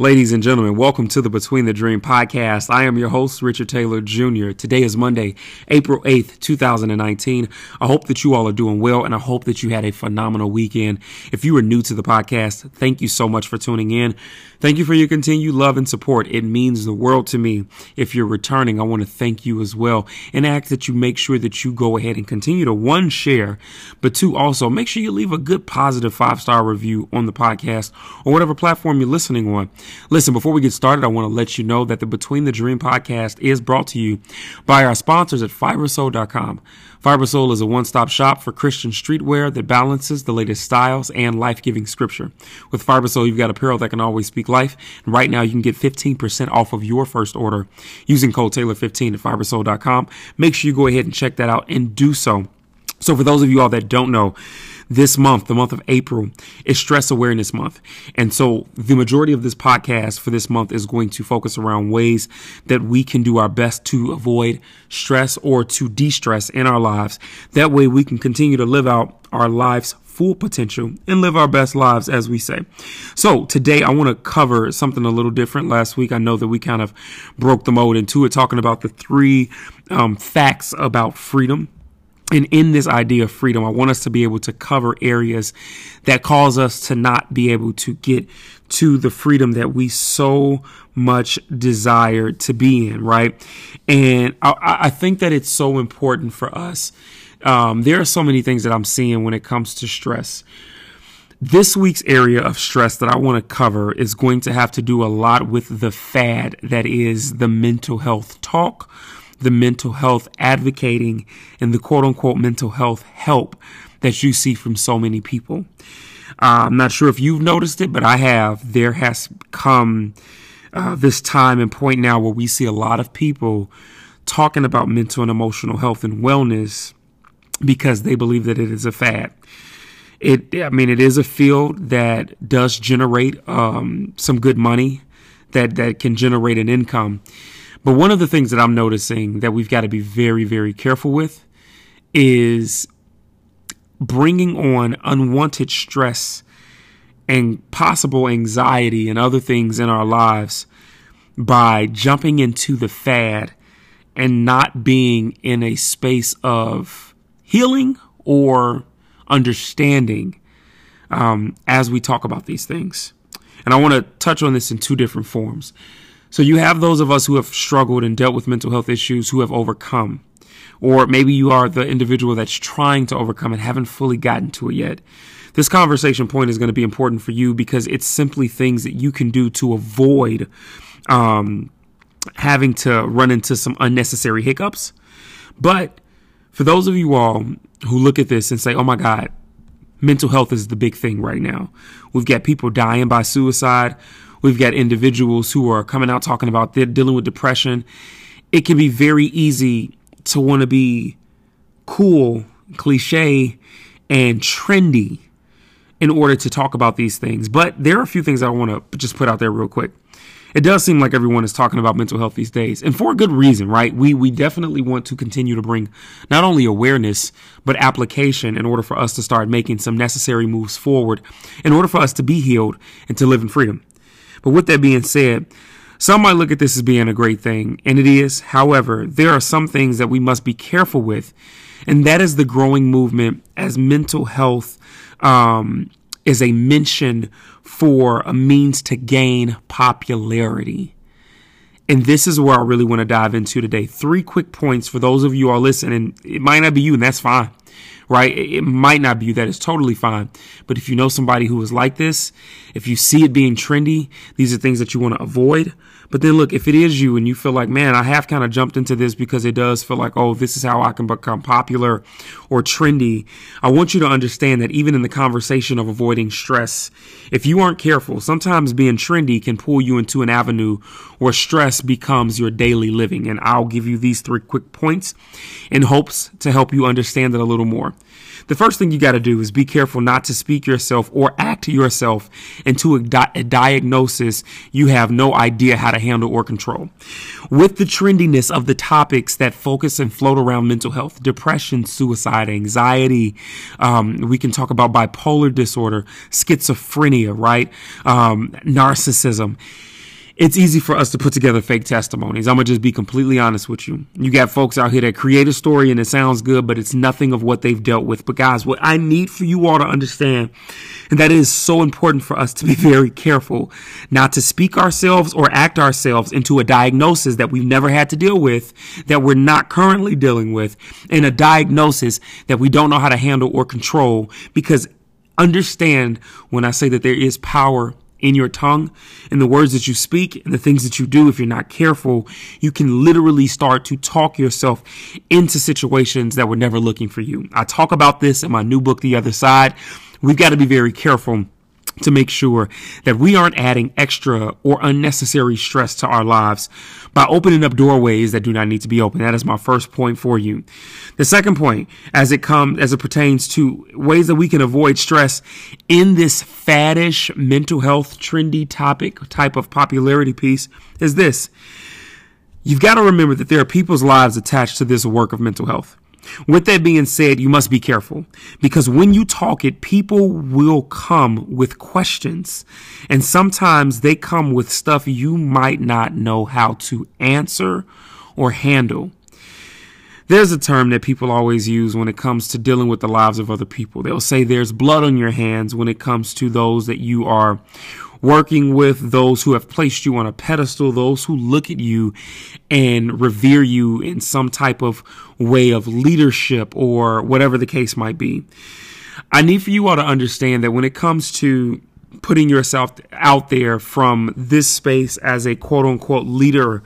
Ladies and gentlemen, welcome to the Between the Dream podcast. I am your host, Richard Taylor Jr. Today is Monday, April 8th, 2019. I hope that you all are doing well and I hope that you had a phenomenal weekend. If you are new to the podcast, thank you so much for tuning in. Thank you for your continued love and support. It means the world to me. If you're returning, I want to thank you as well and ask that you make sure that you go ahead and continue to one, share, but two, also make sure you leave a good positive five star review on the podcast or whatever platform you're listening on. Listen, before we get started, I want to let you know that the Between the Dream podcast is brought to you by our sponsors at fibersoul.com. Fibersoul is a one-stop shop for Christian streetwear that balances the latest styles and life-giving scripture. With Fibersoul, you've got apparel that can always speak life. And right now, you can get 15% off of your first order using code Taylor15 at fibersoul.com. Make sure you go ahead and check that out and do so. So for those of you all that don't know, this month, the month of April, is Stress Awareness Month. And so the majority of this podcast for this month is going to focus around ways that we can do our best to avoid stress or to de stress in our lives. That way we can continue to live out our lives full potential and live our best lives, as we say. So today I want to cover something a little different. Last week I know that we kind of broke the mold into it, talking about the three um, facts about freedom and in this idea of freedom, I want us to be able to cover areas that cause us to not be able to get to the freedom that we so much desire to be in, right? And I, I think that it's so important for us. Um, there are so many things that I'm seeing when it comes to stress. This week's area of stress that I want to cover is going to have to do a lot with the fad that is the mental health talk the mental health advocating and the quote unquote mental health help that you see from so many people. Uh, I'm not sure if you've noticed it, but I have. There has come uh, this time and point now where we see a lot of people talking about mental and emotional health and wellness because they believe that it is a fad. It, I mean, it is a field that does generate um, some good money, that that can generate an income. But one of the things that I'm noticing that we've got to be very, very careful with is bringing on unwanted stress and possible anxiety and other things in our lives by jumping into the fad and not being in a space of healing or understanding um, as we talk about these things. And I want to touch on this in two different forms. So you have those of us who have struggled and dealt with mental health issues who have overcome. Or maybe you are the individual that's trying to overcome and haven't fully gotten to it yet. This conversation point is going to be important for you because it's simply things that you can do to avoid um, having to run into some unnecessary hiccups. But for those of you all who look at this and say, oh my God, mental health is the big thing right now. We've got people dying by suicide. We've got individuals who are coming out talking about they're dealing with depression. It can be very easy to want to be cool, cliche, and trendy in order to talk about these things. But there are a few things I want to just put out there real quick. It does seem like everyone is talking about mental health these days, and for a good reason, right? We we definitely want to continue to bring not only awareness but application in order for us to start making some necessary moves forward, in order for us to be healed and to live in freedom. But with that being said, some might look at this as being a great thing, and it is. However, there are some things that we must be careful with, and that is the growing movement as mental health um, is a mention for a means to gain popularity. And this is where I really want to dive into today. Three quick points for those of you who are listening. It might not be you, and that's fine right? It might not be you. That is totally fine. But if you know somebody who is like this, if you see it being trendy, these are things that you want to avoid. But then look, if it is you and you feel like, man, I have kind of jumped into this because it does feel like, oh, this is how I can become popular or trendy. I want you to understand that even in the conversation of avoiding stress, if you aren't careful, sometimes being trendy can pull you into an avenue where stress becomes your daily living. And I'll give you these three quick points in hopes to help you understand it a little more. The first thing you got to do is be careful not to speak yourself or act yourself into a, di- a, diagnosis you have no idea how to handle or control. With the trendiness of the topics that focus and float around mental health, depression, suicide, anxiety, um, we can talk about bipolar disorder, schizophrenia, right? Um, narcissism it's easy for us to put together fake testimonies. I'm going to just be completely honest with you. You got folks out here that create a story and it sounds good, but it's nothing of what they've dealt with. But guys, what I need for you all to understand, and that is so important for us to be very careful not to speak ourselves or act ourselves into a diagnosis that we've never had to deal with, that we're not currently dealing with, and a diagnosis that we don't know how to handle or control because understand when I say that there is power in your tongue and the words that you speak and the things that you do, if you're not careful, you can literally start to talk yourself into situations that were never looking for you. I talk about this in my new book, The Other Side. We've got to be very careful to make sure that we aren't adding extra or unnecessary stress to our lives by opening up doorways that do not need to be open. That is my first point for you. The second point, as it comes, as it pertains to ways that we can avoid stress in this faddish mental health trendy topic type of popularity piece is this. You've got to remember that there are people's lives attached to this work of mental health. With that being said, you must be careful because when you talk it, people will come with questions. And sometimes they come with stuff you might not know how to answer or handle. There's a term that people always use when it comes to dealing with the lives of other people. They'll say there's blood on your hands when it comes to those that you are working with those who have placed you on a pedestal, those who look at you and revere you in some type of way of leadership or whatever the case might be. I need for you all to understand that when it comes to putting yourself out there from this space as a quote unquote leader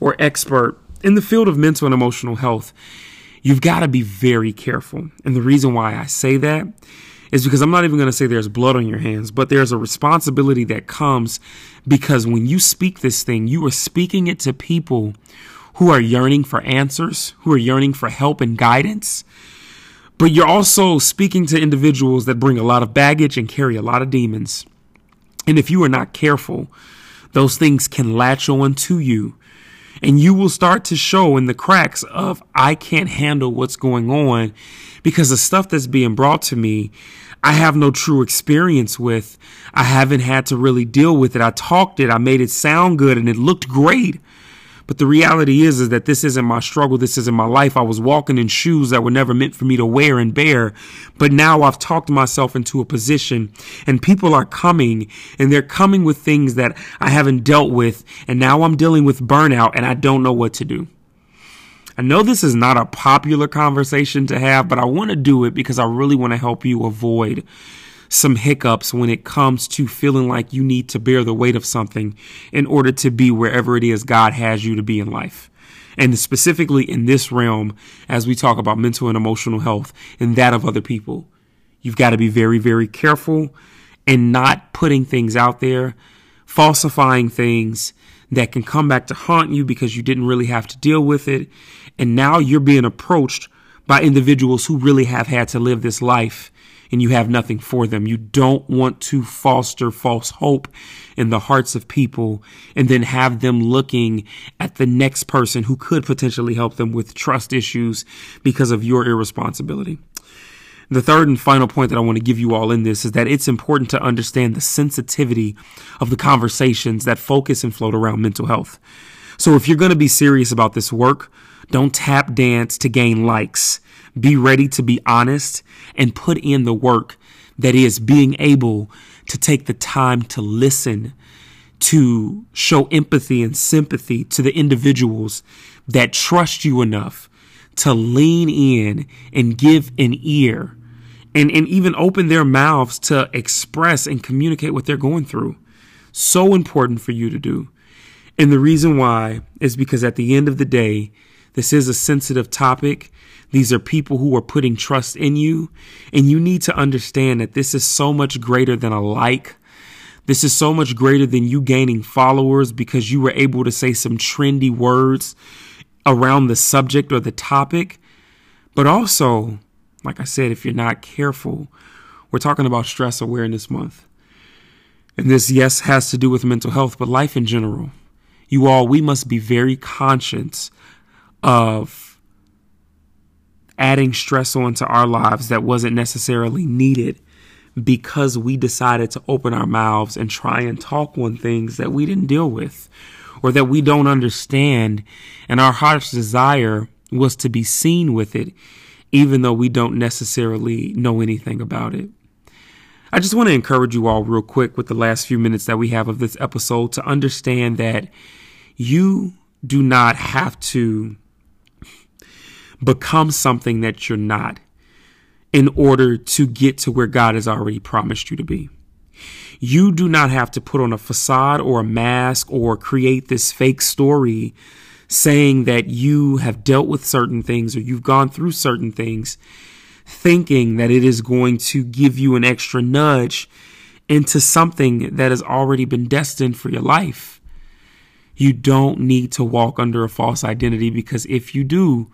or expert in the field of mental and emotional health, you've got to be very careful. And the reason why I say that is because I'm not even going to say there's blood on your hands, but there's a responsibility that comes because when you speak this thing, you are speaking it to people who are yearning for answers, who are yearning for help and guidance. But you're also speaking to individuals that bring a lot of baggage and carry a lot of demons. And if you are not careful, those things can latch on to you. And you will start to show in the cracks of, I can't handle what's going on because the stuff that's being brought to me, I have no true experience with. I haven't had to really deal with it. I talked it, I made it sound good, and it looked great. But the reality is, is that this isn't my struggle. This isn't my life. I was walking in shoes that were never meant for me to wear and bear. But now I've talked myself into a position and people are coming and they're coming with things that I haven't dealt with. And now I'm dealing with burnout and I don't know what to do. I know this is not a popular conversation to have, but I want to do it because I really want to help you avoid some hiccups when it comes to feeling like you need to bear the weight of something in order to be wherever it is God has you to be in life. And specifically in this realm, as we talk about mental and emotional health and that of other people, you've got to be very, very careful and not putting things out there, falsifying things that can come back to haunt you because you didn't really have to deal with it. And now you're being approached by individuals who really have had to live this life and you have nothing for them. You don't want to foster false hope in the hearts of people and then have them looking at the next person who could potentially help them with trust issues because of your irresponsibility. The third and final point that I want to give you all in this is that it's important to understand the sensitivity of the conversations that focus and float around mental health. So if you're going to be serious about this work, don't tap dance to gain likes. Be ready to be honest and put in the work that is being able to take the time to listen, to show empathy and sympathy to the individuals that trust you enough to lean in and give an ear and, and even open their mouths to express and communicate what they're going through. So important for you to do. And the reason why is because at the end of the day, this is a sensitive topic. These are people who are putting trust in you. And you need to understand that this is so much greater than a like. This is so much greater than you gaining followers because you were able to say some trendy words around the subject or the topic. But also, like I said, if you're not careful, we're talking about Stress Awareness Month. And this, yes, has to do with mental health, but life in general. You all, we must be very conscious of adding stress onto our lives that wasn't necessarily needed because we decided to open our mouths and try and talk on things that we didn't deal with or that we don't understand. And our heart's desire was to be seen with it, even though we don't necessarily know anything about it. I just want to encourage you all, real quick, with the last few minutes that we have of this episode, to understand that you do not have to become something that you're not in order to get to where God has already promised you to be. You do not have to put on a facade or a mask or create this fake story saying that you have dealt with certain things or you've gone through certain things, thinking that it is going to give you an extra nudge into something that has already been destined for your life. You don't need to walk under a false identity because if you do,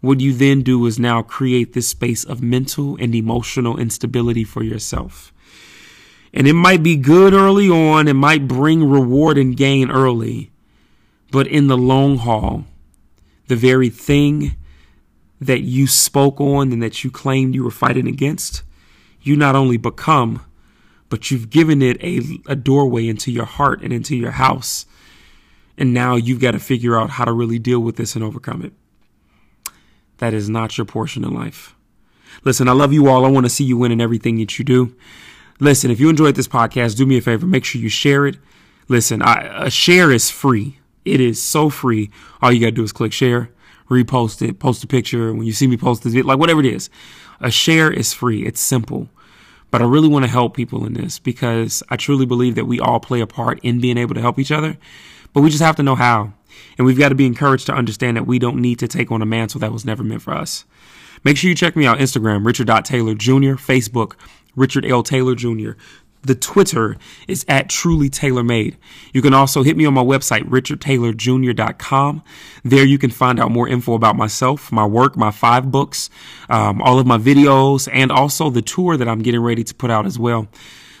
what you then do is now create this space of mental and emotional instability for yourself. And it might be good early on, it might bring reward and gain early, but in the long haul, the very thing that you spoke on and that you claimed you were fighting against, you not only become, but you've given it a, a doorway into your heart and into your house. And now you've got to figure out how to really deal with this and overcome it. That is not your portion in life. Listen, I love you all. I want to see you win in everything that you do. Listen, if you enjoyed this podcast, do me a favor. Make sure you share it. Listen, I, a share is free. It is so free. All you got to do is click share, repost it, post a picture. When you see me post this, like whatever it is, a share is free. It's simple. But I really want to help people in this because I truly believe that we all play a part in being able to help each other, but we just have to know how. And we've got to be encouraged to understand that we don't need to take on a mantle that was never meant for us. Make sure you check me out Instagram, Richard.Taylor Jr., Facebook, Richard L. Taylor Jr. The Twitter is at truly tailor made. You can also hit me on my website, richardtaylorjr.com. There you can find out more info about myself, my work, my five books, um, all of my videos, and also the tour that I'm getting ready to put out as well.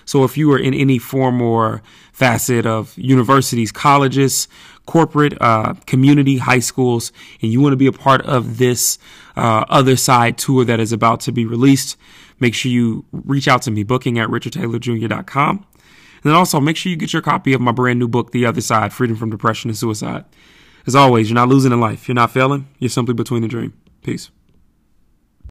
So if you are in any form or facet of universities, colleges, corporate, uh, community, high schools, and you want to be a part of this uh, other side tour that is about to be released, make sure you reach out to me, booking at richardtaylorjr.com. And then also make sure you get your copy of my brand new book, The Other Side Freedom from Depression and Suicide. As always, you're not losing in life. You're not failing. You're simply between the dream. Peace.